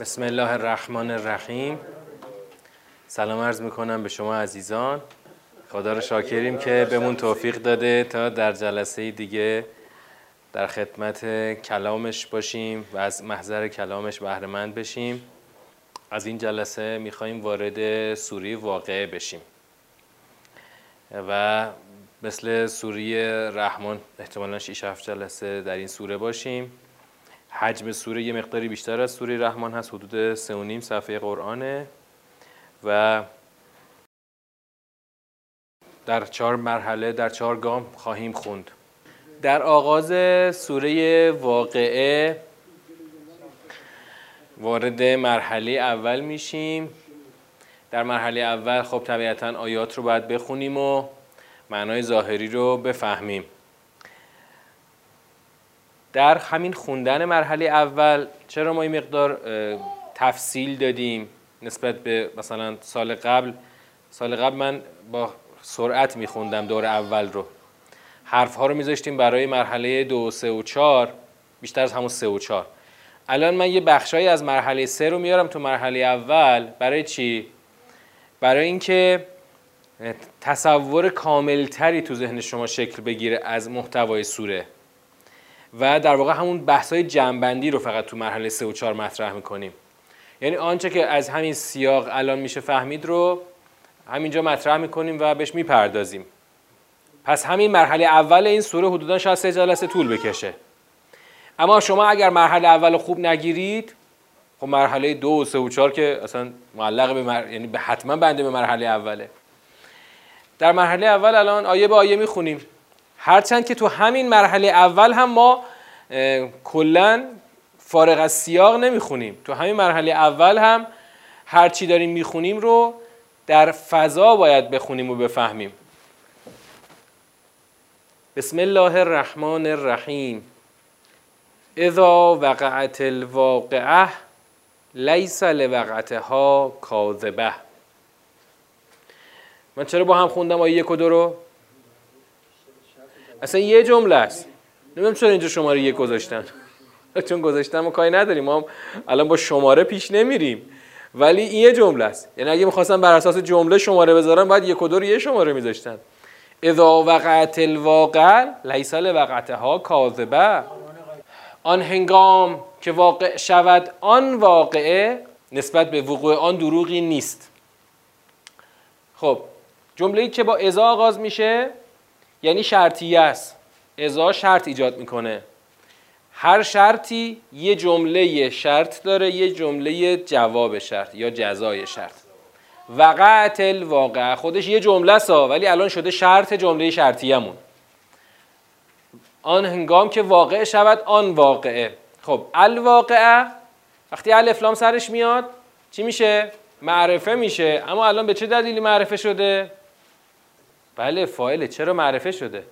بسم الله الرحمن الرحیم. سلام عرض می‌کنم به شما عزیزان. خدا رو شاکریم که بهمون توفیق داده تا در جلسه دیگه در خدمت کلامش باشیم و از محضر کلامش بهرهمند بشیم. از این جلسه میخواییم وارد سوری واقعه بشیم. و مثل سوری رحمان احتمالا 6 7 جلسه در این سوره باشیم. حجم سوره یه مقداری بیشتر از سوره رحمان هست. حدود 3.5 صفحه قرآنه. و در چهار مرحله در چهار گام خواهیم خوند. در آغاز سوره واقعه وارد مرحله اول میشیم. در مرحله اول خب طبیعتا آیات رو باید بخونیم و معنای ظاهری رو بفهمیم. در همین خوندن مرحله اول چرا ما این مقدار تفصیل دادیم نسبت به مثلا سال قبل؟ سال قبل من با سرعت میخوندم دور اول رو. حرف ها رو میذاشتیم برای مرحله دو سه و چهار بیشتر از همون سه و چهار. الان من یه بخشایی از مرحله سه رو میارم تو مرحله اول. برای چی؟ برای اینکه تصور کاملتری تو ذهن شما شکل بگیره از محتوای سوره. و در واقع همون بحث‌های جنبندی رو فقط تو مرحله 3 و 4 مطرح می‌کنیم. یعنی آنچه که از همین سیاق الان میشه فهمید رو همینجا مطرح می‌کنیم و بهش می‌پردازیم. پس همین مرحله اول این سوره حدودا شاید سه جلسه طول بکشه. اما شما اگر مرحله اول خوب نگیرید خب مرحله دو و سه و چهار که اصلا معلق به مر... یعنی حتما بنده به مرحله اوله. در مرحله اول الان آیه به آیه می‌خونیم. هرچند که تو همین مرحله اول هم ما کلا فارغ از سیاق نمی‌خونیم. تو همین مرحله اول هم هر چی داریم می‌خونیم رو در فضا باید بخونیم و بفهمیم. بسم الله الرحمن الرحیم. اذا وقعت الواقعه لیس لوقعتها کاذبه. من چرا با هم خوندم آیه یک و دو رو؟ اصلا یه جمله است. نمی‌دونم چرا اینجا شماره یک گذاشتن. چون گذاشتن ما کاری نداریم. ما الان با شماره پیش نمیریم. ولی این یه جمله است. یعنی اگه می‌خواستم بر اساس جمله شماره بذارم باید یک و دو رو یه شماره میذاشتن. اذا وقعت الواقع لیس لوقعتها کاذبه. آن هنگام که واقع شود آن واقعه نسبت به وقوع آن دروغی نیست. خب جمله که با ازا آغاز میشه یعنی شرطیه است. ازا شرط ایجاد می‌کنه. هر شرطی یه جمله شرط داره یه جمله جواب شرط یا جزای شرط. وقعت الواقع. خودش یه جمله سا ولی الان شده شرط جمله شرطیمون. آن هنگام که واقع شود آن واقعه. خب الواقعه وقتی الف سرش میاد چی میشه؟ معرفه میشه. اما الان به چه دلیلی معرفه شده؟ بله فاعله. چرا معرفه شده؟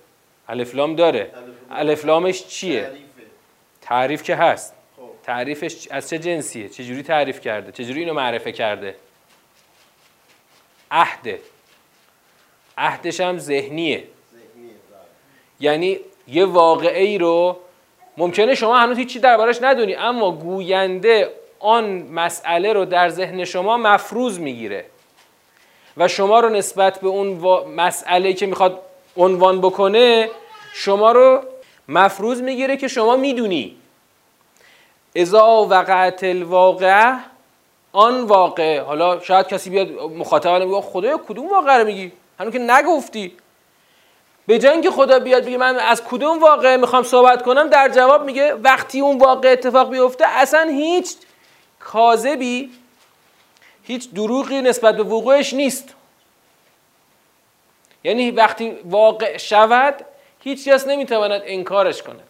الفلام داره. الفلامش چیه؟ تعریف که هست. تعریفش از چه جنسیه؟ چه جوری تعریف کرده؟ چه جوری اینو معرفه کرده؟ عهده. عهدش هم ذهنیه. یعنی یه واقعه ای رو ممکنه شما هنوز هیچی دربارش ندونی اما گوینده آن مسئله رو در ذهن شما مفروض می‌گیره. و شما رو نسبت به اون مسئله که می‌خواد عنوان بکنه شما رو مفروض می‌گیره که شما می‌دونی. ازا وقعت الواقع آن واقع. حالا شاید کسی بیاد مخاطب میگه خدایا کدوم واقع رو میگی؟ هنوز که نگفتی. به جای که خدا بیاد بگه من از کدوم واقع می‌خوام صحبت کنم در جواب میگه وقتی اون واقع اتفاق بیفته اصلا هیچ کاذبی هیچ دروغی نسبت به وقوعش نیست. یعنی وقتی واقع شود هیچ کس نمی‌تواند انکارش کند.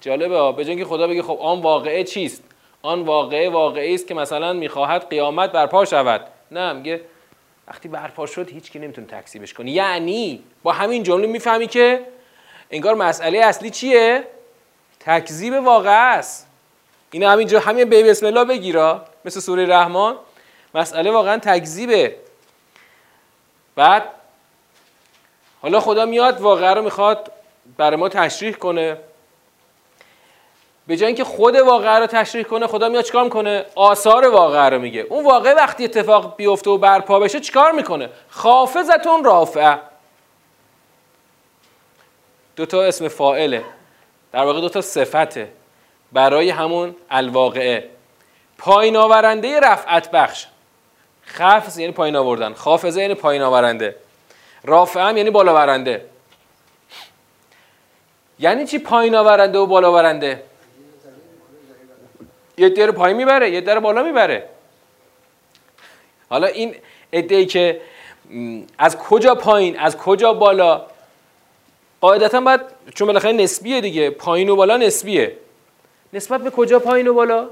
جالبه ها به که خدا بگه خب آن واقعه چیست؟ آن واقعه واقعی است که مثلا می‌خواهد قیامت برپا شود. نه میگه وقتی برپا شد هیچ کی نمی‌تونه تکذیبش کنه. یعنی با همین جمله می‌فهمی که انگار مسئله اصلی چیه؟ تکذیب واقع است. این همینجا همین به بسم الله بگیرا. مثل سوره رحمان مسئله واقعا تکذیبه. بعد حالا خدا میاد واقعا رو می‌خواد برای ما تشریح کنه. به جای اینکه خود واقعه رو تشریح کنه خدا میاد چیکار می‌کنه؟ آثار واقعه رو میگه. اون واقعه وقتی اتفاق بیفته و برپا بشه چیکار می‌کنه؟ خافزتون رافعه. دو تا اسم فائله در واقع دو تا صفته برای همون الواقعه. پایین آورنده رفعت بخش. خفض یعنی پایین آوردن. خافزه یعنی پایین آورنده رافعه هم یعنی بالا آورنده یعنی چی پایین آورنده و بالا آورنده یه در پایین می‌بره یه در بالا می‌بره. حالا این ادعی که از کجا پایین از کجا بالا؟ قاعدتا باید چون بالاخره نسبیه دیگه. پایین و بالا نسبیه. نسبت به کجا پایین و بالا؟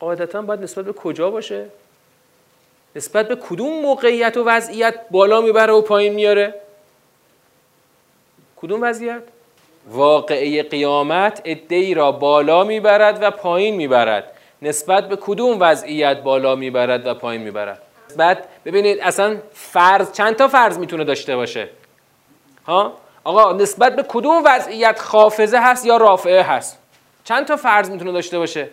قاعدتا باید نسبت به کجا باشه؟ نسبت به کدوم موقعیت و وضعیت بالا می‌بره و پایین میاره؟ کدوم وضعیت؟ واقعه قیامت ادعی را بالا می‌برد و پایین می‌برد. نسبت به کدوم وضعیت بالا می‌برد و پایین می‌برد؟ بعد ببینید اصلا فرض چند تا فرض می‌تونه داشته باشه؟ ها؟ آقا نسبت به کدوم وضعیت خافزه هست یا رافعه هست؟ چند تا فرض می‌تونه داشته باشه؟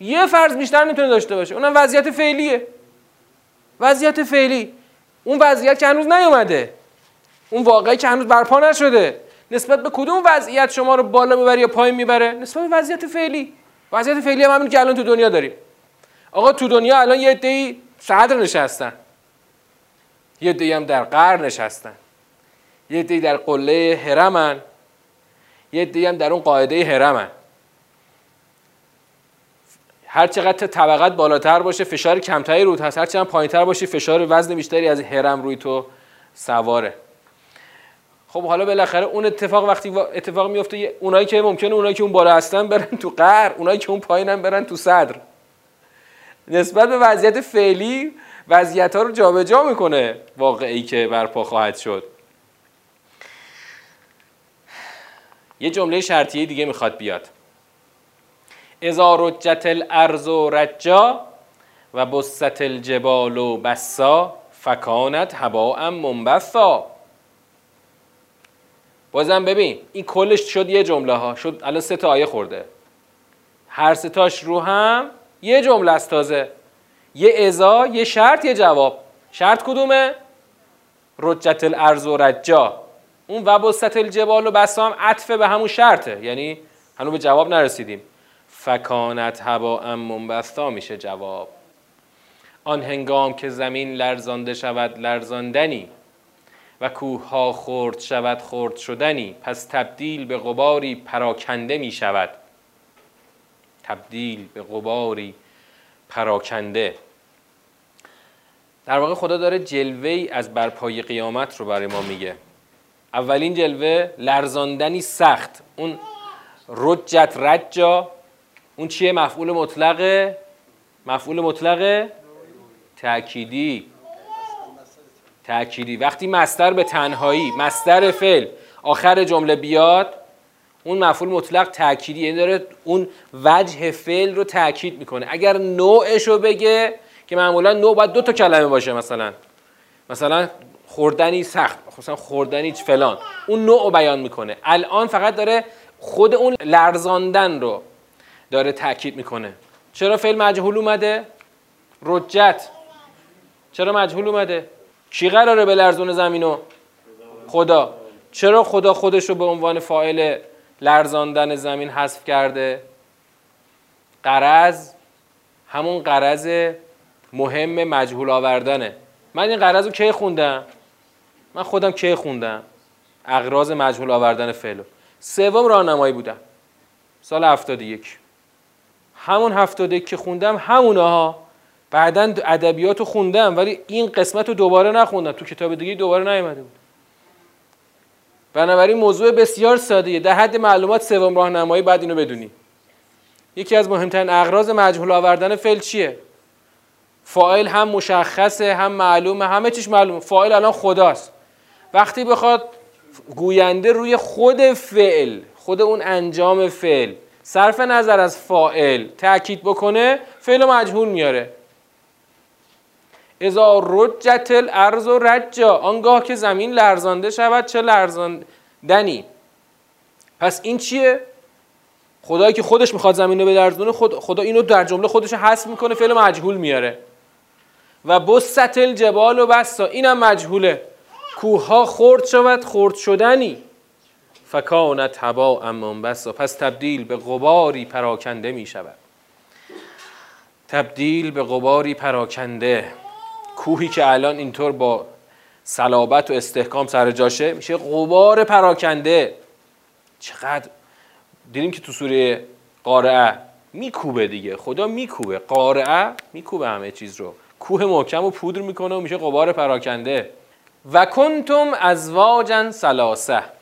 یه فرض بیشتر می‌تونه داشته باشه. اونم وضعیت فعلیه. وضعیت فعلی. اون وضعیت که هنوز نیومده. اون واقعی که هنوز برپا نشده. نسبت به کدوم وضعیت شما رو بالا می‌بره یا پایین می‌بره؟ نسبت به وضعیت فعلی. وضعیت فعلی هم همین که الان تو دنیا داریم. آقا تو دنیا الان یه عده‌ای صدر نشستن. یه عده‌ای هم در قرن نشستن. یه عده‌ای در قله هرمن یه عده‌ای هم در اون قاعده هرمن هر چقدر طبقات بالاتر باشه فشار کمتری رود هست هر چقدر پایینتر باشه فشار وزن بیشتری از هرم روی تو سواره. خب حالا بالاخره اون اتفاق وقتی اتفاق میفته اونایی که ممکنه اونایی که اون بالا هستن برن تو قهر اونایی که اون پایینن برن تو صدر. نسبت به وضعیت فعلی وضعیت ها رو جابجا می‌کنه واقعی که برپا خواهد شد. یه جمله شرطیه دیگه می‌خواد بیاد. اذا رجت الارض رجا و بست الجبال و بسا فکانت هباء منبثا. بازم ببین این کلش شد یه جمله ها. شد الان سه تا آیه خورده. هر سه تاش رو هم یه جمله است تازه. یه ازا یه شرط یه جواب. شرط کدومه؟ رجت الارض و رجا. اون و بست الجبال و بسام عطفه به همون شرطه. یعنی هنوز به جواب نرسیدیم. فکانت هوا منبستا میشه جواب. آن هنگام که زمین لرزانده شود لرزاندنی و کوه ها خرد شود خرد شدنی پس تبدیل به غباری پراکنده می شود تبدیل به غباری پراکنده. در واقع خدا داره جلوه از برپای قیامت رو برای ما میگه. اولین جلوه لرزاندنی سخت. اون رجت رجا اون چیه؟ مفعول مطلقه؟ مفعول مطلقه؟ تأکیدی. تأکیدی. وقتی مستر به تنهایی مستر فعل آخر جمله بیاد اون مفعول مطلق تأکیدی. یعنی داره اون وجه فعل رو تأکید می‌کنه. اگر نوعش رو بگه که معمولا نوع باید دو تا کلمه باشه مثلا. مثلا خوردنی سخت مثلا خوردنی فلان. اون نوع رو بیان می‌کنه. الان فقط داره خود اون لرزاندن رو داره تاکید می‌کنه. چرا فعل مجهول اومده؟ رجت چرا مجهول اومده؟ کی قراره به لرزون زمینو؟ خدا. چرا خدا خودش رو به عنوان فاعل لرزاندن زمین حذف کرده؟ قرض. همون قرض مهم مجهول آوردنه. من این قرض رو کی خوندم؟ من خودم کی خوندم؟ اغراض مجهول آوردن فعل سوم راهنمایی بودم. سال 71 همون هفتاده که خوندم همونها. بعدا ادبیات رو خوندم ولی این قسمت رو دوباره نخوندم. تو کتاب دیگه دوباره نیومده بود. بنابراین موضوع بسیار ساده در حد معلومات سوم راهنمایی بعد اینو بدونی یکی از مهمترین اغراض مجهول آوردن فعل چیه؟ فاعل هم مشخصه هم معلومه همه چیش معلومه. فاعل الان خداست. وقتی بخواد گوینده روی خود فعل خود اون انجام فعل صرف نظر از فائل تاکید بکنه فعل مجهول میاره. اذا رجت الارض و رجا آنگاه که زمین لرزانده شود چه لرزاندنی. پس این چیه؟ خدایی که خودش می‌خواد زمین رو بدرزونه خود خدا اینو در جمله خودش حذف می‌کنه فعل مجهول میاره. و بست الجبال و بسا اینم مجهوله. کوه ها خرد شود خرد شدنی. فکانت هوا اما بسا پس تبدیل به غباری پراکنده می شود. تبدیل به غباری پراکنده. کوهی که الان اینطور با صلابت و استحکام سر جاشه میشه غبار پراکنده. چقدر؟ دیدیم که تو سوره قارعه میکوبه دیگه. خدا میکوبه. قارعه میکوبه همه چیز رو. کوه محکم و پودر می‌کنه و میشه غبار پراکنده. و کنتم ازواجا سلاسه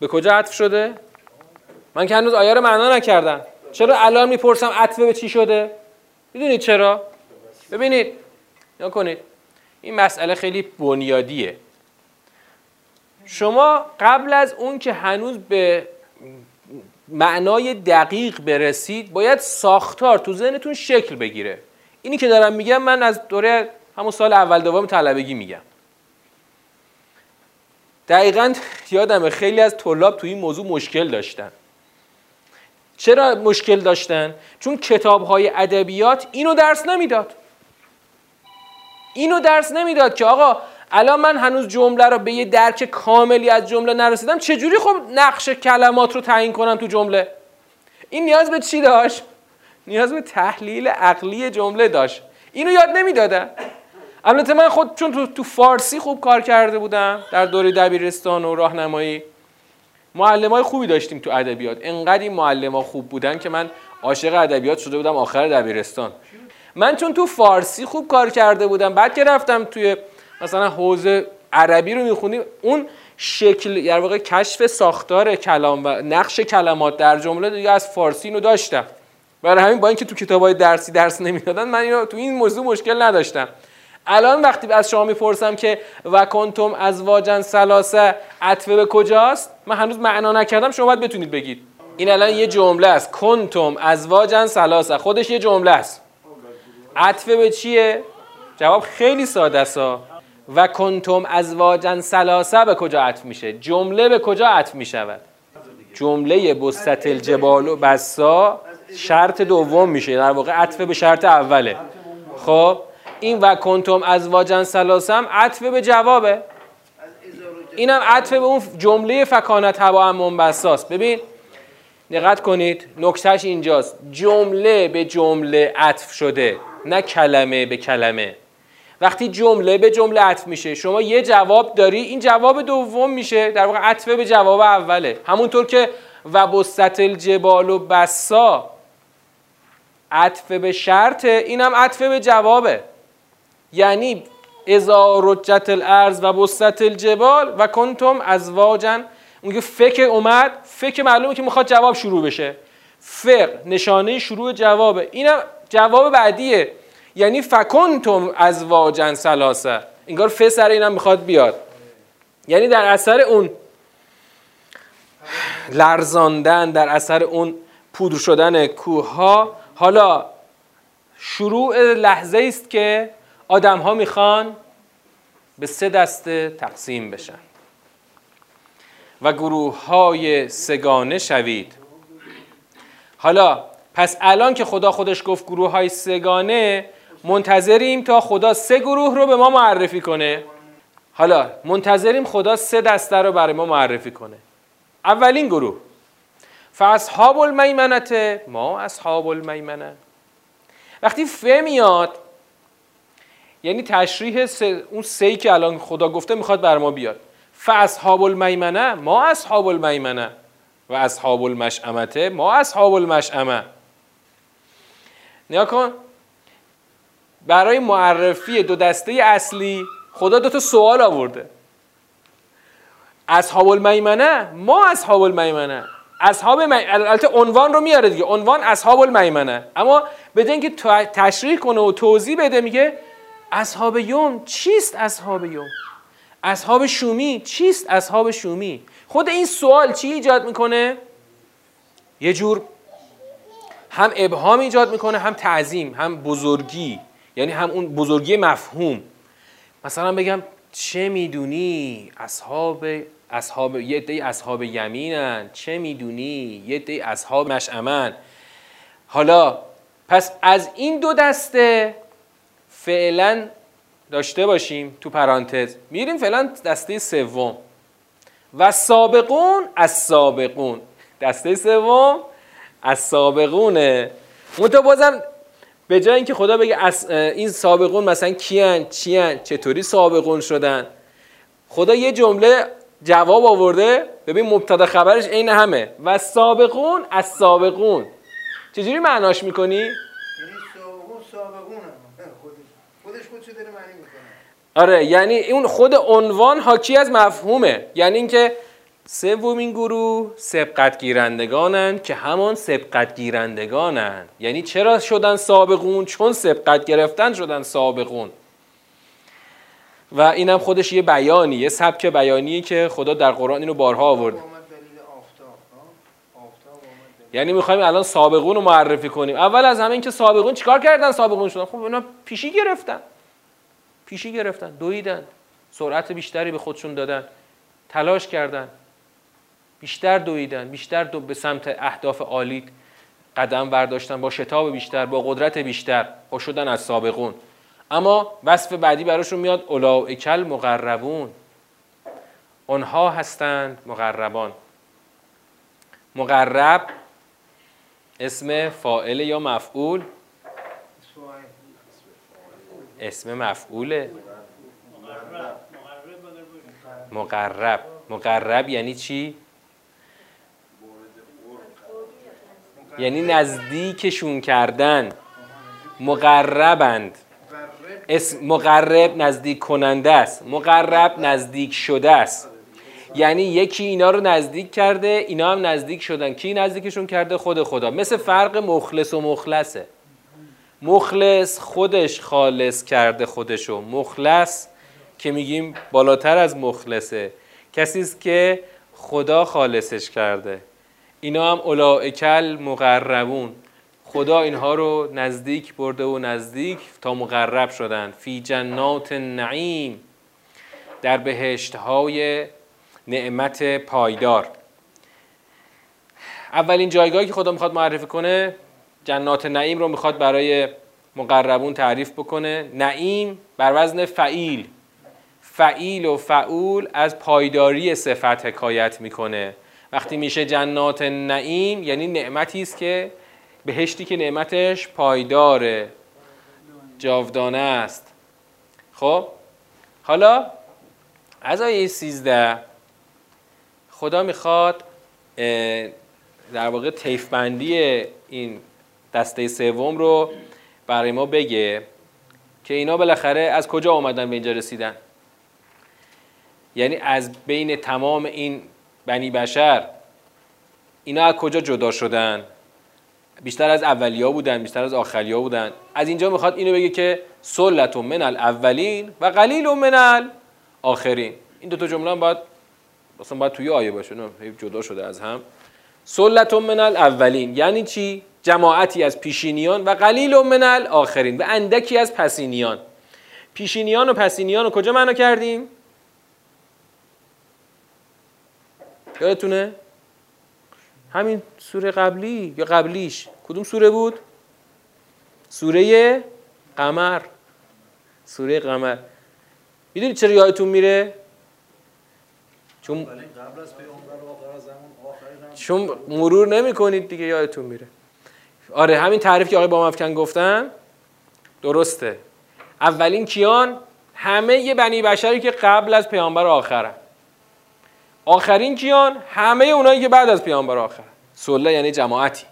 به کجا عطف شده؟ من که هنوز آیه رو معنا نکردم چرا الان می‌پرسم عطف به چی شده؟ می‌دونید چرا؟ ببینید یا کنید این مسئله خیلی بنیادیه شما قبل از اون که هنوز به معنای دقیق برسید باید ساختار تو ذهنتون شکل بگیره اینی که دارم میگم من از دوره همون سال اول دوم طلبگی میگم دقیقا یادمه خیلی از طلاب تو این موضوع مشکل داشتن. چرا مشکل داشتن؟ چون کتاب های ادبیات اینو درس نمی‌داد. اینو درس نمی‌داد که آقا الان من هنوز جمله رو به یه درک کاملی از جمله نرسیدم چجوری خب نقش کلمات رو تعیین کنم تو جمله؟ این نیاز به چی داشت؟ نیاز به تحلیل عقلی جمله داشت. اینو یاد نمی‌دادن؟ البته من خود چون تو, تو فارسی خوب کار کرده بودم در دوره دبیرستان و راهنمایی معلم های خوبی داشتیم تو ادبیات. انقدر این معلم ها خوب بودن که من عاشق ادبیات شده بودم آخر دبیرستان. من چون تو فارسی خوب کار کرده بودم بعد که رفتم توی مثلا حوزه عربی رو می‌خونیم اون شکل در واقع کشف ساختار کلام و نقش کلمات در جمله دیگه از فارسی اینو داشتم. برای همین با اینکه تو کتابای درسی درس نمی‌دادن من اینو تو این موضوع مشکل نداشتم. الان وقتی از شما می‌پرسم که و کنتم از واجن سلاسه عطفه به کجاست من هنوز معنا نکردم شما باید بتونید بگید. این الان یه جمله است. کنتم از واجن سلاسه. خودش یه جمله است. عطفه به چیه؟ جواب خیلی ساده است. و کنتم از واجن سلاسه به کجا عطف میشه؟ جمله به کجا عطف می‌شود؟ جمله بستت الجبال و بسا شرط دوم میشه. در واقع عطف به شرط اوله. خب؟ این و کنتم از واجن سلاسم عطف به جوابه. اینم عطف به اون جمله فکانت هوا منبساست. ببین دقت کنید نکتهش اینجاست. جمله به جمله عطف شده نه کلمه به کلمه. وقتی جمله به جمله عطف میشه شما یه جواب داری این جواب دوم میشه. در واقع عطف به جواب اوله. همونطور که و بست الجبال و بسا عطف به شرط اینم عطف به جوابه. یعنی ازا رجت الارض و بست الجبال و کنتم ازواجن. اون که فکر اومد فکر معلومه که می‌خواد جواب شروع بشه. فقه نشانه شروع جوابه اینم جواب بعدیه. یعنی فکنتم ازواجن سلاسه انگار ف سر اینم می‌خواد بیاد. یعنی در اثر اون لرزاندن در اثر اون پودر شدن کوه ها حالا شروع لحظه است که آدم ها می‌خوان به سه دسته تقسیم بشن. و گروه های سگانه شوید. حالا پس الان که خدا خودش گفت گروه های سگانه منتظریم تا خدا سه گروه رو به ما معرفی کنه. حالا منتظریم خدا سه دسته رو برای ما معرفی کنه. اولین گروه. فاصحاب المیمنت ما اصحاب المیمنه وقتی ف میاد یعنی تشریح سه، اون سی که الان خدا گفته می‌خواد بر ما بیاد. فاصحاب المیمنه ما اصحاب المیمنه و اصحاب المشعمته ما اصحاب المشعمه نیا کن. برای معرفی دو دسته اصلی خدا دو تا سوال آورده. اصحاب المیمنه ما اصحاب المیمنه اصحاب البته عنوان رو میاره دیگه. عنوان اصحاب المیمنه اما بدون اینکه تشریح کنه و توضیح بده میگه اصحاب یوم چیست اصحاب یوم؟ اصحاب شومی چیست اصحاب شومی؟ خود این سوال چی ایجاد می‌کنه؟ یه جور هم ابهام ایجاد می‌کنه هم تعظیم هم بزرگی یعنی هم اون بزرگی مفهوم. مثلا بگم چه می‌دونی اصحاب اصحاب یه دی اصحاب یمینن. چه می‌دونی؟ یه دی اصحاب مشعمن حالا پس از این دو دسته فعلا داشته باشیم تو پرانتز. میریم فعلا دسته سوم. و سابقون از سابقون دسته سوم از سابقونه منتها بازم به جای اینکه خدا بگه این سابقون مثلا کیان چیان چطوری سابقون شدن خدا یه جمله جواب آورده. ببین مبتدا خبرش عین همه. و سابقون از سابقون چجوری معناش می‌کنی؟ یعنی خودش خودش داره معنی می‌کنه. آره یعنی اون خود عنوان حاکی از مفهومه. یعنی اینکه سومین گروه سبقت گیرندگانن که همان سبقت گیرندگانن. یعنی چرا شدن سابقون؟ چون سبقت گرفتن شدن سابقون. و اینم خودش یه بیانی یه سبک بیانی که خدا در قرآن اینو بارها آورد یعنی می‌خوایم الان سابقون رو معرفی کنیم. اول از همه اینکه سابقون چیکار کردن سابقون شدن؟ خب اونا پیشی گرفتن. پیشی گرفتن دویدن. سرعت بیشتری به خودشون دادن. تلاش کردن. بیشتر دویدن بیشتر دو به سمت اهداف عالی قدم برداشتن با شتاب بیشتر با قدرت بیشتر با شدن از سابقون. اما وصف بعدی براشون میاد اکل مقربون اونها هستند مقربان. مقرب اسم فائل یا مفعول اسم مفعوله. مقرب. مقرب یعنی چی؟ یعنی نزدیکشون کردن. مقربند. اسم مقرب نزدیک کننده است. مقرب نزدیک شده است. یعنی یکی اینا رو نزدیک کرده اینا هم نزدیک شدن. کی نزدیکشون کرده؟ خود خدا. مثل فرق مخلص و مخلصه. مخلص خودش خالص کرده خودشو. مخلص که میگیم بالاتر از مخلصه. کسی است که خدا خالصش کرده. اینا هم اولائکل مقربون. خدا اینها رو نزدیک برده و نزدیک تا مقرب شدن. فی جنات نعیم در بهشت های نعمت پایدار. اولین جایگاهی که خدا می‌خواد معرفی کنه جنات نعیم رو می‌خواد برای مقربون تعریف بکنه. نعیم بر وزن فعیل. فعیل و فعول از پایداری صفت حکایت می‌کنه. وقتی میشه جنات نعیم یعنی نعمتی است که بهشتی که نعمتش پایداره جاودانه است. خب؟ حالا از آیه 13 خدا می‌خواد در واقع تیفبندی این دسته سوم رو برای ما بگه که اینا بالاخره از کجا آمدن به اینجا رسیدن. یعنی از بین تمام این بنی بشر اینا از کجا جدا شدن؟ بیشتر از اولیا بودن بیشتر از آخریا بودن. از اینجا می‌خواد اینو بگه که سلت من الاولین و قلیل من الاخرین. این دو تا جمله باید اصلا باید توی آیه باشه نه؟ جدا شده از هم. سلت من الاولین. یعنی چی؟ جماعتی از پیشینیان و قلیل من الاخرین و اندکی از پسینیان. پیشینیان و پسینیان رو کجا معنا کردیم؟ یادتونه؟ همین سوره قبلی یا قبلیش؟ کدوم سوره بود؟ سوره قمر. سوره قمر. می‌دونید چرا یادتون میره؟ چون چون مرور نمی کنید دیگه یادتون میره. آره همین تعریف که آقای بامفکن گفتن؟ درسته. اولین کیان؟ همه یه بنی بشری که قبل از پیامبر آخرن. آخرین کیان؟ همه اونایی که بعد از پیامبر آخر سله یعنی جماعتی.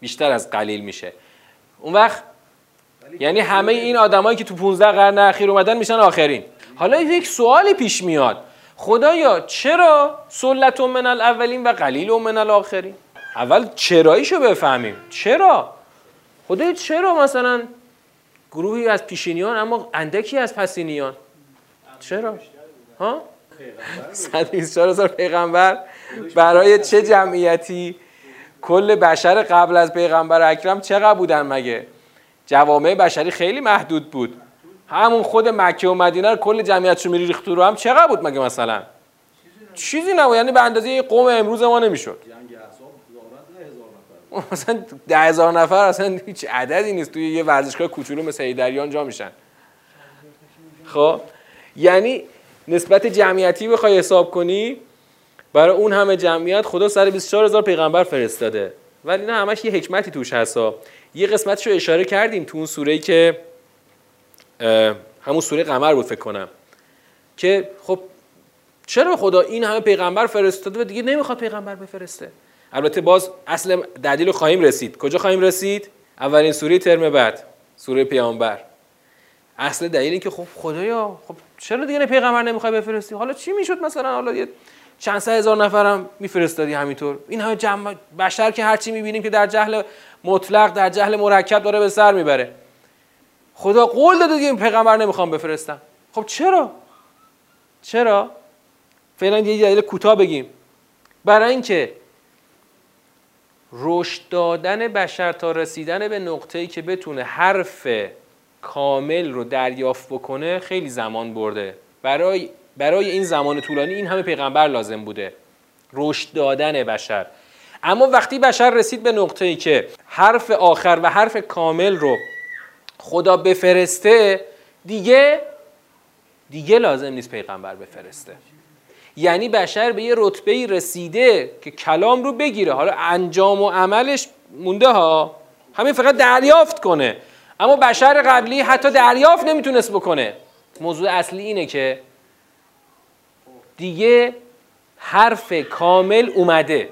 بیشتر از قلیل میشه. اون وقت یعنی همه این آدمایی که تو 15 قرن اخیر اومدن میشن آخرین. حالا یک سوالی پیش میاد. خدایا چرا سلت من الاولین و قلیل من الاخرین؟ اول چراییشو بفهمیم. چرا؟ خدایا چرا مثلا گروهی از پیشینیان اما اندکی از پسینیان؟ چرا؟ ها؟ 124 هزار پیغمبر. برای چه جمعیتی؟ کل بشر قبل از پیغمبر اکرم چقدر بودن مگه؟ جوامع بشری خیلی محدود بود. همون خود مکه و مدینه رو کل جمعیتشون میری ریخت رو هم چقدر بود مگه مثلا؟ چیزی نبود. یعنی به اندازه قوم امروز ما نمی‌شد جنگ احزاب ظاهراً 10000 نفر مثلا ده هزار نفر اصلا هیچ عددی نیست. توی یه ورزشگاه کوچولو مثل هیدریان جا میشن. خب؟ یعنی نسبت جمعیتی بخوای حساب کنی برای اون همه جمعیت خدا سر 24 هزار پیغمبر فرستاده. ولی نه همش یه حکمتی توش هستا یه قسمتشو اشاره کردیم تو اون سوره‌ای که همون سوره قمر بود فکر کنم. که خب چرا خدا این همه پیغمبر فرستاده و دیگه نمی‌خواد پیغمبر بفرسته؟ البته باز اصل دلیل رو خواهیم رسید. کجا خواهیم رسید؟ اولین سوره ترم بعد سوره پیامبر. اصل دلیل این که خب خدایا خب چرا دیگه پیغمبر نمی‌خوای بفرستی؟ حالا چی می‌شد مثلا؟ حالا یه چند صد هزار نفرم میفرستادی همینطور. این همه جمع بشر که هرچی می‌بینیم که در جهل مطلق در جهل مرکب داره به سر می‌بره. خدا قول داده دیگه این پیغمبر نمی‌خوام بفرستم. خب چرا؟ چرا؟ فعلا یه دلیل کوتاه بگیم. برای اینکه رشد دادن بشر تا رسیدن به نقطه‌ای که بتونه حرف کامل رو دریافت بکنه خیلی زمان برده. برای برای این زمان طولانی این همه پیغمبر لازم بوده. رشد دادن بشر. اما وقتی بشر رسید به نقطه‌ای که حرف آخر و حرف کامل رو خدا بفرسته دیگه دیگه لازم نیست پیغمبر بفرسته. یعنی بشر به یه رتبه رسیده که کلام رو بگیره. حالا انجام و عملش مونده ها. همین فقط دریافت کنه. اما بشر قبلی حتی دریافت نمی‌تونست بکنه. موضوع اصلی اینه که دیگه حرف کامل اومده.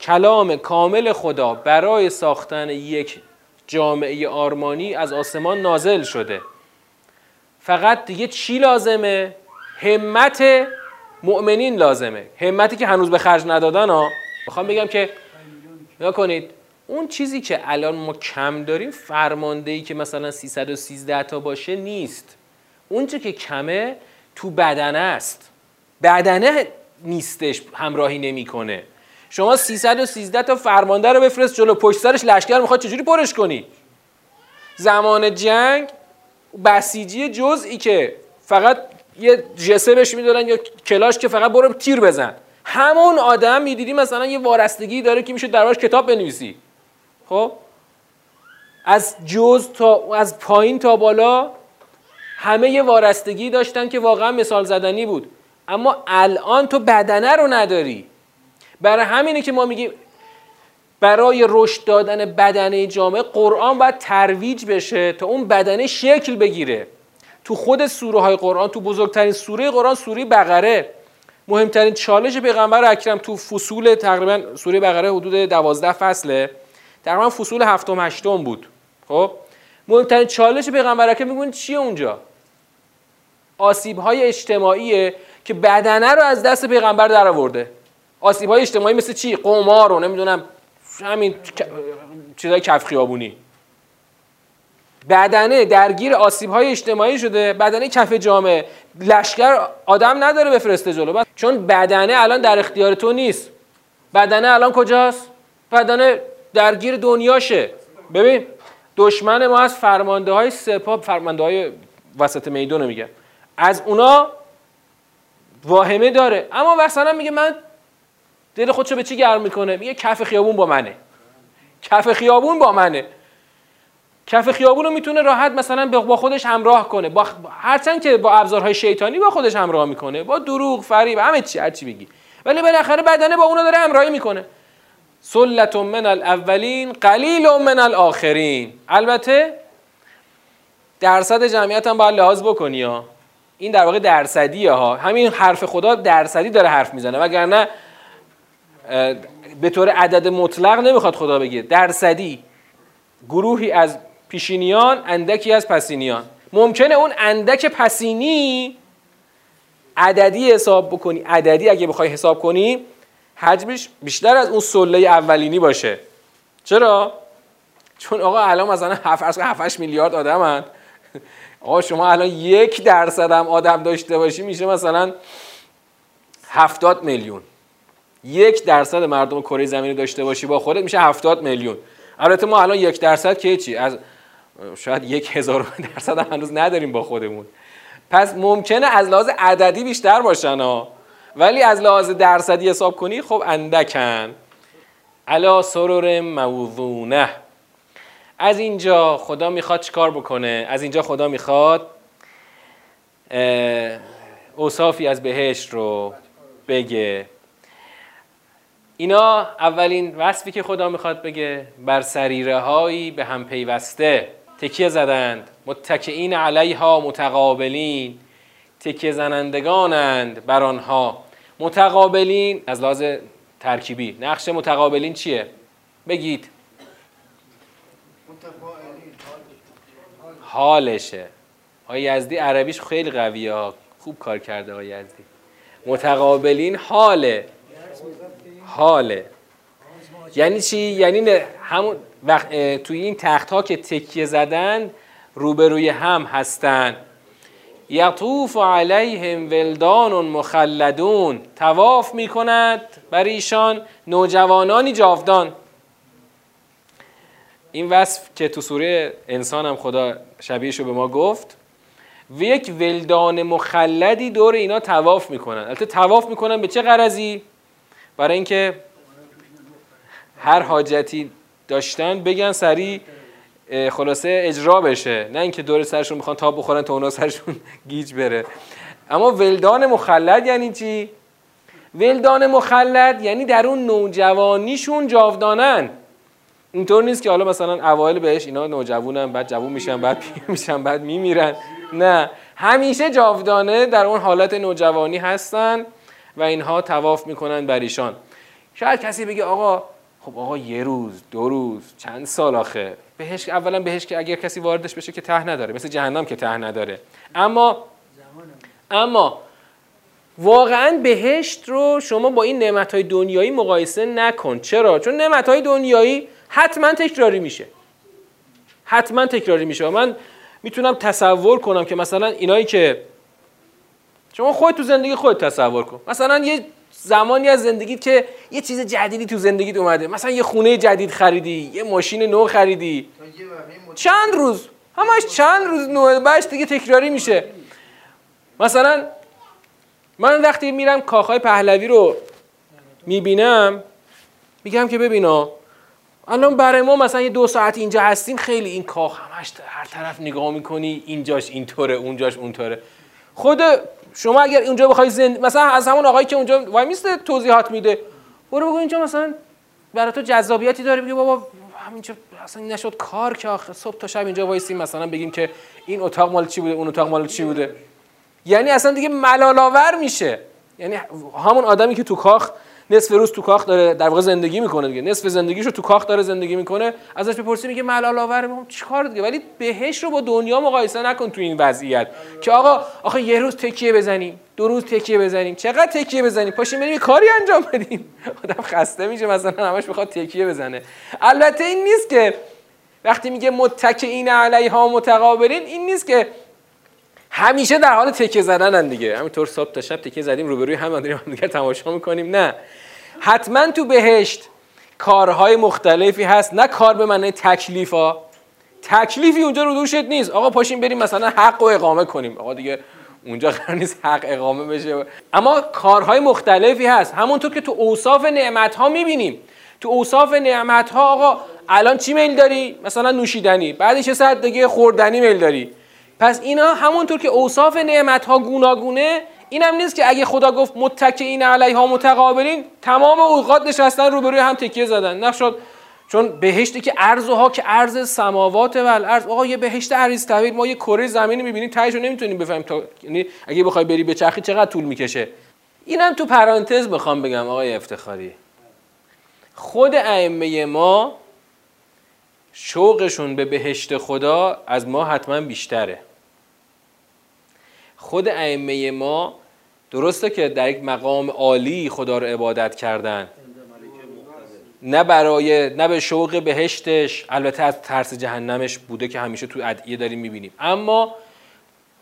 کلام کامل خدا برای ساختن یک جامعه آرمانی از آسمان نازل شده. فقط دیگه چی لازمه؟ همت مؤمنین لازمه. همتی که هنوز به خرج ندادن ها. می‌خوام بگم که نگاه کنید اون چیزی که الان ما کم داریم فرماندهی که مثلا 313 تا باشه نیست. اون که کمه تو بدنه است. بدنه نیستش همراهی نمی‌کنه. شما 313 تا فرمانده رو بفرست جلو پشت سرش لشکر می‌خواد چجوری پرش کنی؟ زمان جنگ بسیجی جزئی که فقط یه جسه بهش می‌دادن یا کلاش که فقط برو تیر بزن. همون آدم می‌دیدی مثلا یه وارستگی داره که میشه دربارش کتاب بنویسی. خب؟ از جز تا از پایین تا بالا همه یه وارستگی داشتن که واقعا مثال زدنی بود. اما الان تو بدنه رو نداری. برای همینه که ما میگیم برای رشد دادن بدنه جامعه قرآن باید ترویج بشه تا اون بدنه شکل بگیره. تو خود سوره های قرآن تو بزرگترین سوره قرآن سوره بقره. مهمترین چالش پیغمبر اکرم تو فصول تقریبا سوره بقره حدود دوازده فصله تقریبا فصول هفتم هشتم بود. خب؟ مهمترین چالش پیغمبر اکرم میگن چیه اونجا؟ آسیب های اجتماعیه که بدنه رو از دست پیغمبر در آورده آسیب های اجتماعی مثل چی؟ قمار رو نمی‌دونم همین چیزای کف خیابونی. بدنه درگیر آسیب های اجتماعی شده بدنه کف جامعه لشکر آدم نداره بفرسته جلو. چون بدنه الان در اختیار تو نیست. بدنه الان کجاست؟ بدنه درگیر دنیاشه. ببین دشمن ما از فرمانده های سپاه فرمانده های وسط میدون میگه از اونا واهمه داره. اما مثلا میگه من دل خودشو به چی گرم می‌کنه؟ میگه کف خیابون با منه. کف خیابون با منه. کف خیابون رو می‌تونه راحت مثلا با خودش همراه کنه. با هرچند که با ابزارهای شیطانی با خودش همراه می‌کنه. با دروغ فریب همه چی هر چی بگی. ولی بالاخره بدنه با اونو داره همراهی می‌کنه. سلت من الاولین قلیل من الاخرین البته درصد جمعیت هم باید لحاظ بکنی ها. این در واقع درصدیه ها. همین حرف خدا درصدی داره حرف می‌زنه. وگرنه به طور عدد مطلق نمی‌خواد خدا بگه. درصدی. گروهی از پیشینیان اندکی از پسینیان. ممکنه اون اندک پسینی عددی حساب بکنی. عددی اگه بخوای حساب کنی حجمش بیشتر از اون سله اولینی باشه. چرا؟ چون آقا الان مثلا 7 7 میلیارد آدم هست آقا شما الان یک درصد هم آدم داشته باشی میشه مثلا هفتاد میلیون. یک درصد مردم کره زمینی داشته باشی با خودت میشه هفتاد میلیون. البته ما الان یک درصد که چی؟ از شاید یک هزار درصد هنوز نداریم با خودمون. پس ممکنه از لحاظ عددی بیشتر باشن ها. ولی از لحاظ درصدی حساب کنی خب اندکن. علا سرور موضونه. از اینجا خدا می‌خواد چیکار بکنه؟ از اینجا خدا می‌خواد اوصافی از بهشت رو بگه. اینا اولین وصفی که خدا می‌خواد بگه بر سریره هایی به هم پیوسته. تکیه زدند. متکئین علیها متقابلین. تکیه زنندگانند بر آنها. متقابلین از لحاظ ترکیبی. نقش متقابلین چیه؟ بگید. حالشه. آقای یزدی عربیش خیلی قویه. ها خوب کار کرده آقای یزدی. متقابلین حاله. حاله. یعنی چی؟ یعنی همون وقت توی این تخت ها که تکیه زدن روبروی هم هستن. یطوف علیهم ولدان مخلدون. تواف می کند بر ایشان نوجوانانی جاودان. این وصف که تو سوره انسان هم خدا شبیهش رو به ما گفت و یک ولدان مخلدی دور اینا تواف می‌کنن. البته تواف می‌کنن به چه غرضی؟ برای اینکه هر حاجتی داشتن بگن سریع خلاصه اجرا بشه. نه اینکه دور سرشون می‌خوان تاب بخورن تا اونا سرشون گیج بره. اما ولدان مخلد یعنی چی؟ ولدان مخلد یعنی در اون نوجوانیشون جاودانن. اینطور نیست که حالا مثلا اوایل بهش اینا نوجوانن بعد جوون میشن بعد پیر میشن بعد میمیرن. نه. همیشه جاودانه در اون حالت نوجوانی هستن و اینها تواف می‌کنن بر ایشان. شاید کسی بگه آقا خب آقا یه روز دو روز چند سال آخه؟ بهش اولا بهش که اگر کسی واردش بشه که ته نداره مثل جهنم که ته نداره. اما اما واقعا بهشت رو شما با این نعمت دنیایی مقایسه نکن. چرا؟ چون نعمت دنیایی حتما تکراری میشه. حتما تکراری میشه. من می‌تونم تصور کنم که مثلا اینایی که شما خود تو زندگی خود تصور کن. مثلا یه زمانی از زندگیت که یه چیز جدیدی تو زندگیت اومده. مثلا یه خونه جدید خریدی یه ماشین نو خریدی. چند روز؟ همش چند روز نوه بعدش دیگه تکراری میشه. مثلا من وقتی میرم کاخهای پهلوی رو می‌بینم میگم که ببینا الان برای ما مثلا یه دو ساعت اینجا هستیم خیلی این کاخ همش هر طرف نگاه می‌کنی اینجاش اینطوره اونجاش اونطوره. خود شما اگر اونجا بخوای زند مثلا از همون آقایی که اونجا وای میسته توضیحات میده. برو بگو اینجا مثلا برای تو جذابیتی داره. بگی بابا همینجا اصلا نشد کار که آخه صبح تا شب اینجا وایسیم. مثلا بگیم که این اتاق مال چی بوده اون اتاق مال چی بوده. یعنی اصلا دیگه ملالآور میشه. یعنی همون آدمی که تو کاخ نصف روز تو کاخ داره در واقع زندگی می‌کنه دیگه. نصف زندگیشو تو کاخ داره زندگی می‌کنه ازش بپرسی میگه ملال آور ما چیکار دیگه؟ ولی بهش رو با دنیا مقایسه نکن تو این وضعیت که آقا آخه یه روز تکیه بزنیم دو روز تکیه بزنیم چقدر تکیه بزنیم پاشیم بریم کاری انجام بدیم. آدم خسته میشه مثلا همش می‌خواد تکیه بزنه. البته این نیست که وقتی میگه متکئین علیها متقابلین این نیست که همیشه در حال تکیه زدنن دیگه. همینطور صبح تا شب تکیه زدیم روبروی هم داریم هم دیگه تماشا می‌کنیم. نه. حتما تو بهشت کارهای مختلفی هست. نه کار به معنی تکلیف تکلیفی اونجا رو دوشت نیست. آقا پاشیم بریم مثلا حق و اقامه کنیم. آقا دیگه اونجا قرار نیست حق اقامه بشه. اما کارهای مختلفی هست. همونطور که تو اوصاف نعمت ها می‌بینیم. تو اوصاف نعمت ها آقا الان چی میل داری؟ مثلا نوشیدنی. بعدش یه ساعت دیگه خوردنی میل داری. پس اینا همونطور که اوصاف نعمت ها گوناگونه اینم نیست که اگه خدا گفت متکئین علیها متقابلین تمام اوقات نشستن روبروی هم تکیه زدن. نشد. چون بهشتی که ارز ها که ارز سماوات و الارض آقا یه بهشت عریض طویل ما یه کره زمینی می‌بینیم تهش رو نمی‌تونیم بفهمیم تا یعنی اگه بخوای بری به چرخی چقدر طول می‌کشه؟ اینم تو پرانتز می‌خوام بگم آقای افتخاری. خود ائمه ما شوقشون به بهشت خدا از ما حتما بیشتره. خود ائمه ما درسته که در یک مقام عالی خدا رو عبادت کردن. نه برای نه به شوق بهشتش البته از ترس جهنمش بوده که همیشه تو ادعیه داریم می‌بینیم. اما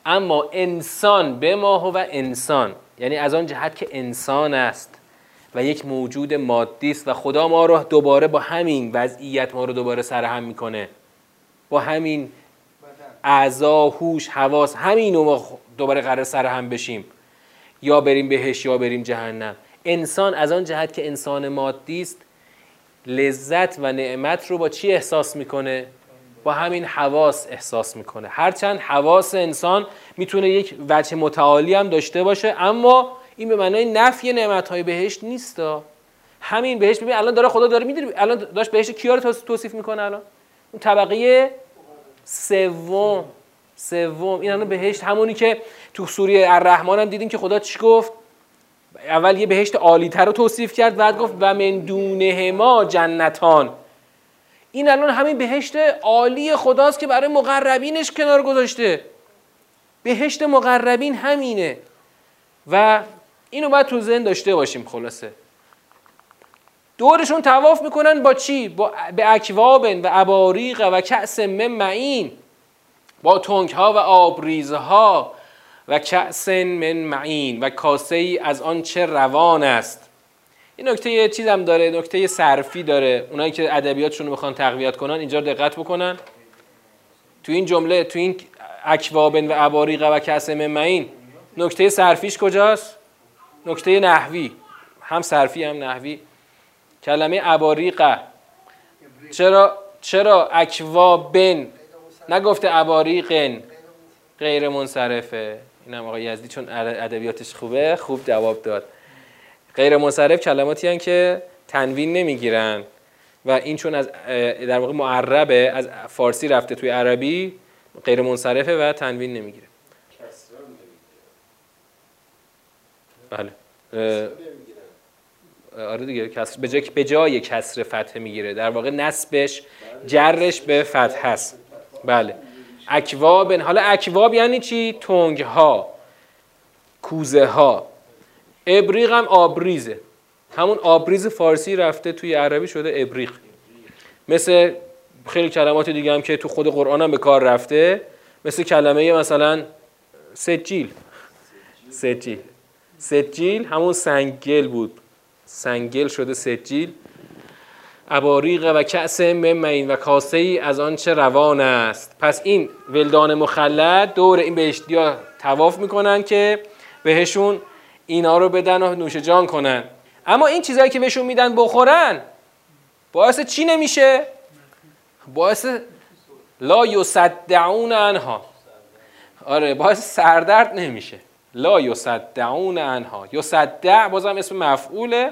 اما انسان به ما و انسان. یعنی از آن جهت که انسان است. و یک موجود مادی است و خدا ما رو دوباره با همین وضعیت ما رو دوباره سرهم می‌کنه. با همین اعضا هوش حواس همین ما دوباره قرار سرهم بشیم. یا بریم بهش یا بریم جهنم. انسان از آن جهت که انسان مادی است لذت و نعمت رو با چی احساس می‌کنه؟ با همین حواس احساس می‌کنه. هرچند حواس انسان می‌تونه یک وجه متعالی هم داشته باشه اما این به معنای نفی نعمت های بهشت نیست همین بهشت ببین الان داره خدا داره می‌دونی الان داشت بهشت کیا رو توصیف می‌کنه الان؟ اون طبقه سوم سوم این الان بهشت همونی که تو سوره الرحمن هم دیدیم که خدا چی گفت؟ اول یه بهشت عالی تر رو توصیف کرد بعد گفت و من دونه ما جنتان. این الان همین بهشت عالی خداست که برای مقربینش کنار گذاشته. بهشت مقربین همینه. و اینو باید تو ذهن داشته باشیم خلاصه. دورشون تواف می‌کنن با چی؟ با به اکوابن و اباریق و کأس من با تنگ ها و آبریزها و کأس من معین و کاسه ای از آن چه روان است. این نکته یه چیزم داره نکته صرفی داره. اونایی که ادبیاتشون رو بخوان تقویت کنن اینجا دقت بکنن. تو این جمله تو این اکوابن و اباریق و کأس من معین نکته صرفیش کجاست؟ نکته نحوی هم صرفی هم نحوی. کلمه اباریقه چرا چرا اکوابن؟ نگفته اباریقن غیر منصرفه. اینم آقای یزدی چون ادبیاتش خوبه خوب جواب داد. غیر منصرف کلماتی هن که تنوین نمی‌گیرن. و این چون از در واقع معربه از فارسی رفته توی عربی غیر منصرفه و تنوین نمی‌گیره. بله. آره دیگه کسر به جای به جای کسر فتحه می‌گیره. در واقع نسبش جرش به فتح هست. بله. اکواب حالا اکواب یعنی چی؟ تنگ ها کوزه ها ابریق هم آبریزه. همون آبریز فارسی رفته توی عربی شده ابریق. مثل خیلی کلمات دیگه هم که تو خود قرآن هم به کار رفته مثل کلمه مثلا سجیل. سجیل. سجیل همون سنگل بود. سنگل شده سجیل. اباریق و کأس ممین و کاسه ای از آنچه روان است. پس این ولدان مخلد دور این بهشتی ها تواف می‌کنن که بهشون اینا رو بدن و نوش جان کنن. اما این چیزهایی که بهشون میدن بخورن باعث چی نمیشه؟ باعث لا یصدعون انها آره باعث سردرد نمیشه. لا یصدعون انها یصدع بازم اسم مفعوله.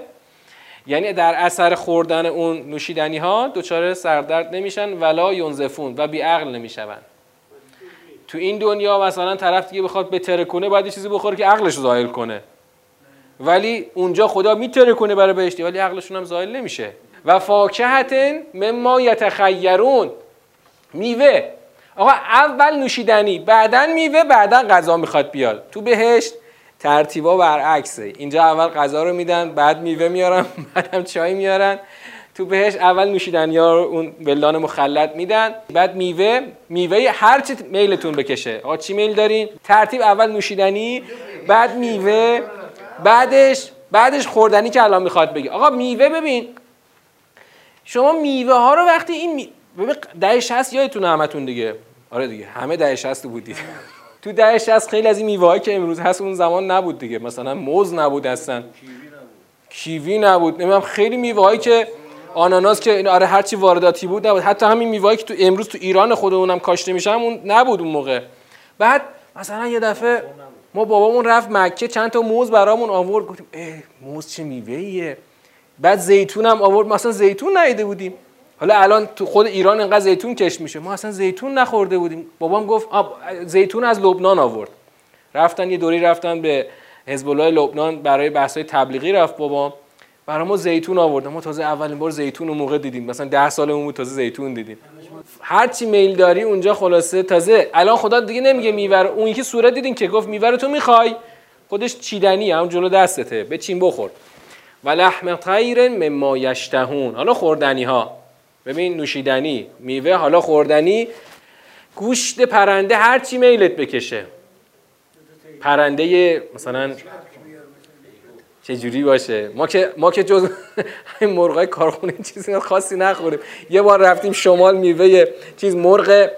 یعنی در اثر خوردن اون نوشیدنی ها دچار سردرد نمیشن ولا ینزفون و بی عقل نمیشون تو این دنیا مثلا طرف دیگه بخواد به کنه باید چیزی بخوره که عقلش ظاهر کنه. ولی اونجا خدا میتره کنه برای بهشتی ولی عقلشون هم ظاهر نمیشه. و فاکهتن مما یتخیرون. میوه. آقا اول نوشیدنی بعدا میوه بعدا غذا می‌خواد بیاد. تو بهشت ترتیبا برعکسه. اینجا اول غذا رو میدن بعد میوه میارن بعدم چای میارن. تو بهش اول نوشیدنی ها رو اون ولدان مخلط میدن. بعد میوه میوه هر چی میلتون بکشه. آقا چی میل دارین؟ ترتیب اول نوشیدنی بعد میوه بعدش بعدش خوردنی که الان می‌خواد بگی. آقا میوه ببین. شما میوه ها رو وقتی این. ببین ده 60 یادتونه همتون دیگه. آره دیگه همه ده 60 بودید تو ده 60 خیلی از این میوه‌ای که امروز هست اون زمان نبود دیگه. مثلا موز نبود اصلا. کیوی نبود. نمی‌دونم خیلی میوه‌ای که آناناس که آره هرچی وارداتی بود نبود. حتی همین میوه‌ای که تو امروز تو ایران خودمونم کاشته میشم اون نبود اون موقع. بعد مثلا یه دفعه ما بابامون رفت مکه چند تا موز برامون آورد. گفتیم ای موز چه میوه‌ایه؟ بعد زیتون هم آورد مثلا زیتون نیده بودیم. حالا الان تو خود ایران انقدر زیتون کش میشه. ما اصلا زیتون نخورده بودیم. بابام گفت زیتون از لبنان آورد. رفتن یه دوری رفتن به حزب الله لبنان برای بحث های تبلیغی رفت بابام. برای ما زیتون آورد. ما تازه اولین بار زیتون رو موقع دیدیم. مثلا ده سالمون بود تازه زیتون دیدیم. هر چی میل داری اونجا خلاصه. تازه الان خدا دیگه نمیگه میور اون یکی صورت دیدین که گفت میور تو می‌خوای. خودش چیدنی هم جلو دستته. به چین بخور. و لحم طیر مما یشتهون. حالا خوردنی ها ببین نوشیدنی میوه حالا خوردنی گوشت پرنده هر چی میلت بکشه. پرنده مثلا چه جوری باشه؟ ما که ما که جز مرغای کارخونه چیزی خاصی نخوریم. یه بار رفتیم شمال میوه چیز مرغ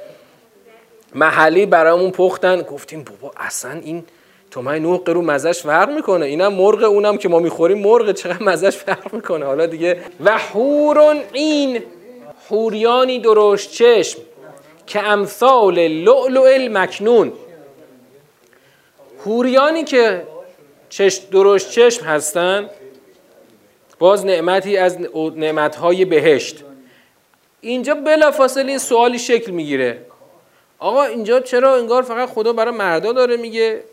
محلی برامون پختن. گفتیم بابا اصلا این تومن نه قرو مزش فرق می‌کنه. اینم مرغ اونم که ما می‌خوریم مرغ چقدر مزش فرق می‌کنه؟ حالا دیگه. و حورون این حوریانی درشت چشم که امثال لؤلؤ المکنون. حوریانی که چشم درشت چشم هستن باز نعمتی از نعمتهای بهشت. اینجا بلافاصله سوالی شکل می‌گیره. آقا اینجا چرا انگار فقط خدا برای مردا داره میگه؟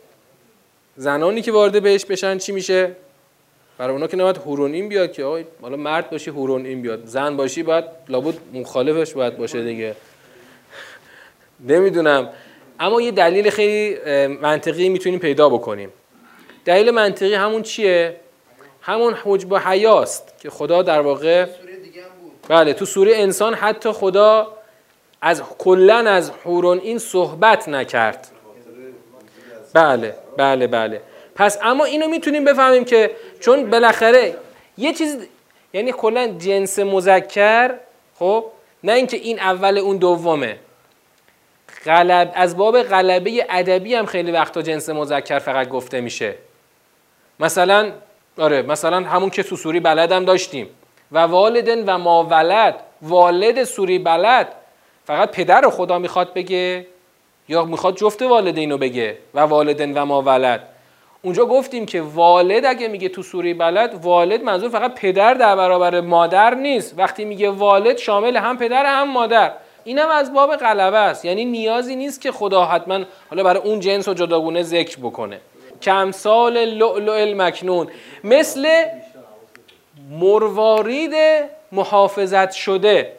زنانی که وارد بهش بشن چی میشه؟ برای اونا که نباید هورون این بیاد که آقا حالا مرد باشی هورون این بیاد. زن باشی باید لابد مخالفش باید باشه دیگه. نمی‌دونم. اما یه دلیل خیلی منطقی می‌تونیم پیدا بکنیم. دلیل منطقی همون چیه؟ همون حجب حیاست که خدا در واقع بله تو سوره انسان حتی خدا از کلا از حورون این صحبت نکرد. بله بله بله. پس اما اینو می‌تونیم بفهمیم که چون بالاخره یه چیز یعنی کلا جنس مذکر خب؟ نه اینکه این اول اون دومه. غلب از باب غلبه ادبی هم خیلی وقتا جنس مذکر فقط گفته میشه. مثلا آره مثلا همون که تو سوری بلدم داشتیم. و والدن و ما ولد والد سوری بلد فقط پدر خدا می‌خواد بگه یا می‌خواد جفت والدینو بگه. و والدن و ما ولد. اونجا گفتیم که والد اگه میگه تو سوری بلد والد منظور فقط پدر در برابر مادر نیست. وقتی میگه والد شامل هم پدر هم مادر. اینم از باب غلبه است. یعنی نیازی نیست که خدا حتما حالا برای اون جنس و جداگونه ذکر بکنه. کمسال لؤلؤ المکنون. مثل مروارید محافظت شده.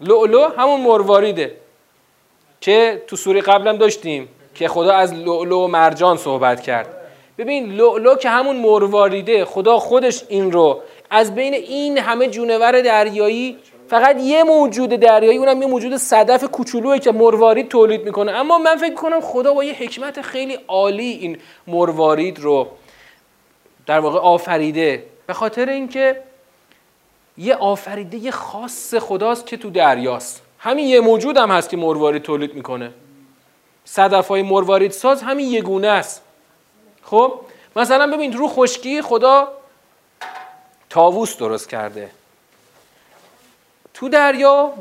لؤلؤ همون مرواریده که تو سوری قبلم داشتیم که خدا از لؤلؤ و مرجان صحبت کرد. ببین لؤلؤ که همون مرواریده خدا خودش این رو از بین این همه جونور دریایی فقط یه موجود دریایی اونم یه موجود صدف کوچولویی که مروارید تولید می‌کنه. اما من فکر کنم خدا با یه حکمت خیلی عالی این مروارید رو در واقع آفریده. به خاطر اینکه یه آفریده خاص خداست که تو دریاست. همین یه موجود هم هست که مروارید تولید می‌کنه. صدف های مروارید ساز همین یه گونه است. خب مثلا ببین رو خشکی خدا تاووس درست کرده. تو دریا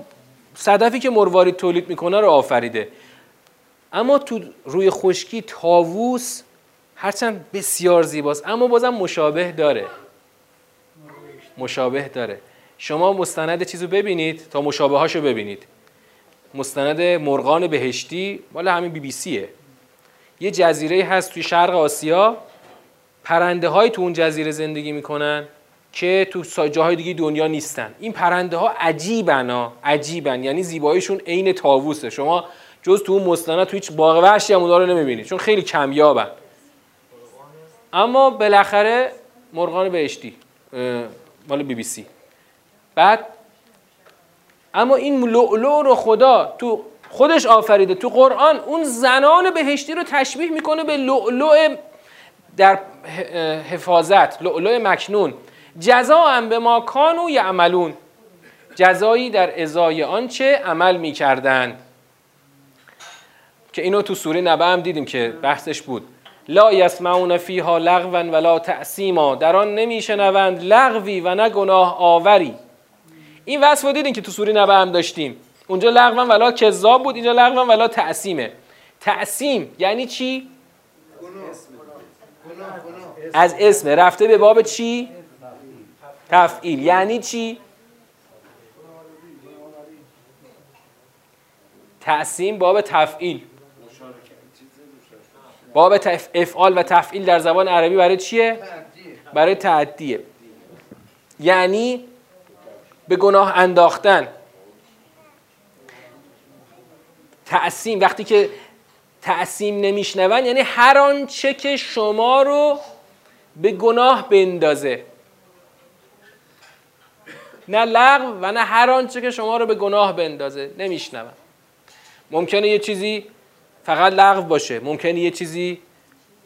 صدفی که مروارید تولید می‌کنه رو آفریده. اما تو روی خشکی تاووس هرچند بسیار زیباست اما بازم مشابه داره. مشابه داره. شما مستند چیزو ببینید تا مشابه هاشو ببینید. مستند مرغان بهشتی مال همین بی بی سیه. یه جزیره هست توی شرق آسیا. پرنده های تو اون جزیره زندگی می‌کنن که تو جاهای دیگه دنیا نیستن. این پرنده ها عجیبن ها عجیبن. یعنی زیباییشون عین تاووسه شما جز تو اون مستند تو هیچ باغ وحشی هم رو نمی‌بینید چون خیلی کمیابن. اما بالاخره مرغان بهشتی مال بی بی سی. بعد اما این لؤلؤ رو خدا تو خودش آفریده. تو قرآن اون زنان بهشتی رو تشبیه می‌کنه به لؤلؤ در حفاظت لؤلؤ مکنون. جزا هم به ما کانو یعملون. جزایی در ازای آنچه عمل می‌کردن. که اینو تو سوره نبه هم دیدیم که بحثش بود. لا یسمعون فیها لغوا ولا تعصیما در آن نمیشنوند لغوی و نه گناه آوری. این وصف رو دیدیم که تو سوره نبه هم داشتیم. اونجا لغوا ولا کذاب بود اینجا لغوا ولا تعصیمه. تعصیم یعنی چی؟ از اسم رفته به باب چی؟ تفعیل. یعنی چی؟ تعصیم باب تفعیل. باب افعال و تفعیل در زبان عربی برای چیه؟ برای تعدیه. یعنی به گناه انداختن. تعصیم وقتی که تعصیم نمیشنون یعنی هر آنچه که شما رو به گناه بندازه. نه لغو و نه هر آنچه که شما رو به گناه بندازه. نمیشنون. ممکنه یه چیزی فقط لغو باشه ممکنه یه چیزی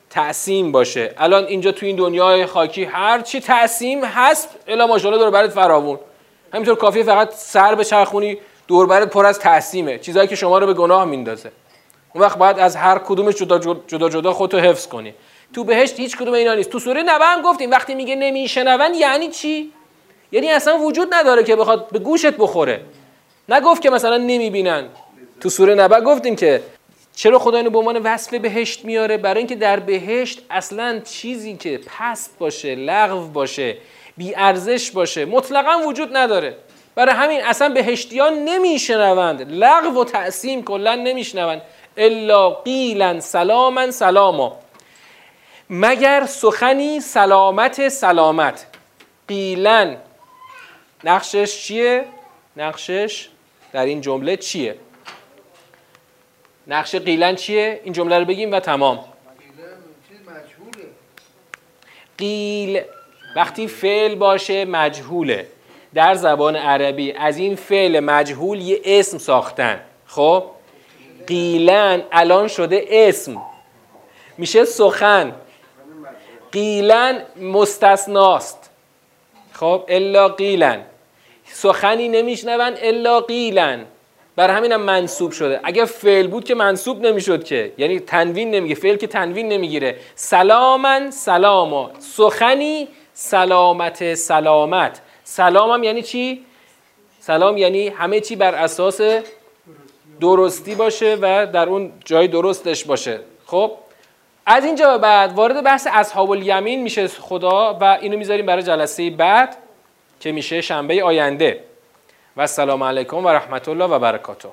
تعصیم باشه. الان اینجا تو این دنیای خاکی هر چی تعصیم هست الا ماشاءالله دور برات فراوون. همینطور کافیه فقط سر به چرخونی دور برات پر از تعصیمه چیزایی که شما رو به گناه میندازه. اون وقت باید از هر کدومش جدا جدا, جدا خودتو حفظ کنی. تو بهشت هیچ کدوم اینا نیست. تو سوره نبا هم گفتیم وقتی میگه نمیشنون یعنی چی؟ یعنی اصلا وجود نداره که بخواد به گوشت بخوره. نگفت که مثلا نمی‌بینن. تو سوره نبا گفتیم که چرا خدا اینو به عنوان وصف بهشت میاره؟ برای اینکه در بهشت اصلا چیزی که پست باشه لغو باشه بی ارزش باشه مطلقا وجود نداره. برای همین اصلا بهشتیان نمیشنوند. لغو و تعصیم کلا نمیشنوند. الا قیلا سلاما سلاما. مگر سخنی سلامت سلامت. قیلن نقشش چیه؟ نقشش در این جمله چیه؟ نقش قیلن چیه؟ این جمله رو بگیم و تمام. قیل. وقتی فعل باشه مجهوله. در زبان عربی از این فعل مجهول یه اسم ساختن. خب؟ قیلن الان شده اسم. میشه سخن. قیلن مستثناست. خب؟ الا قیلن. سخنی نمیشنون الا قیلن. بر همینم منصوب شده. اگه فعل بود که منصوب نمی‌شد که. یعنی تنوین نمیگه. فعل که تنوین نمی‌گیره. سلامن سلاما سخنی سلامت سلامت. سلامم یعنی چی؟ سلام یعنی همه چی بر اساس درستی باشه و در اون جای درستش باشه. خب؟ از اینجا به بعد وارد بحث اصحاب الیمین میشه خدا و اینو می‌ذاریم برای جلسه بعد که میشه شنبه آینده. و السلام علیکم و رحمت الله و برکاته.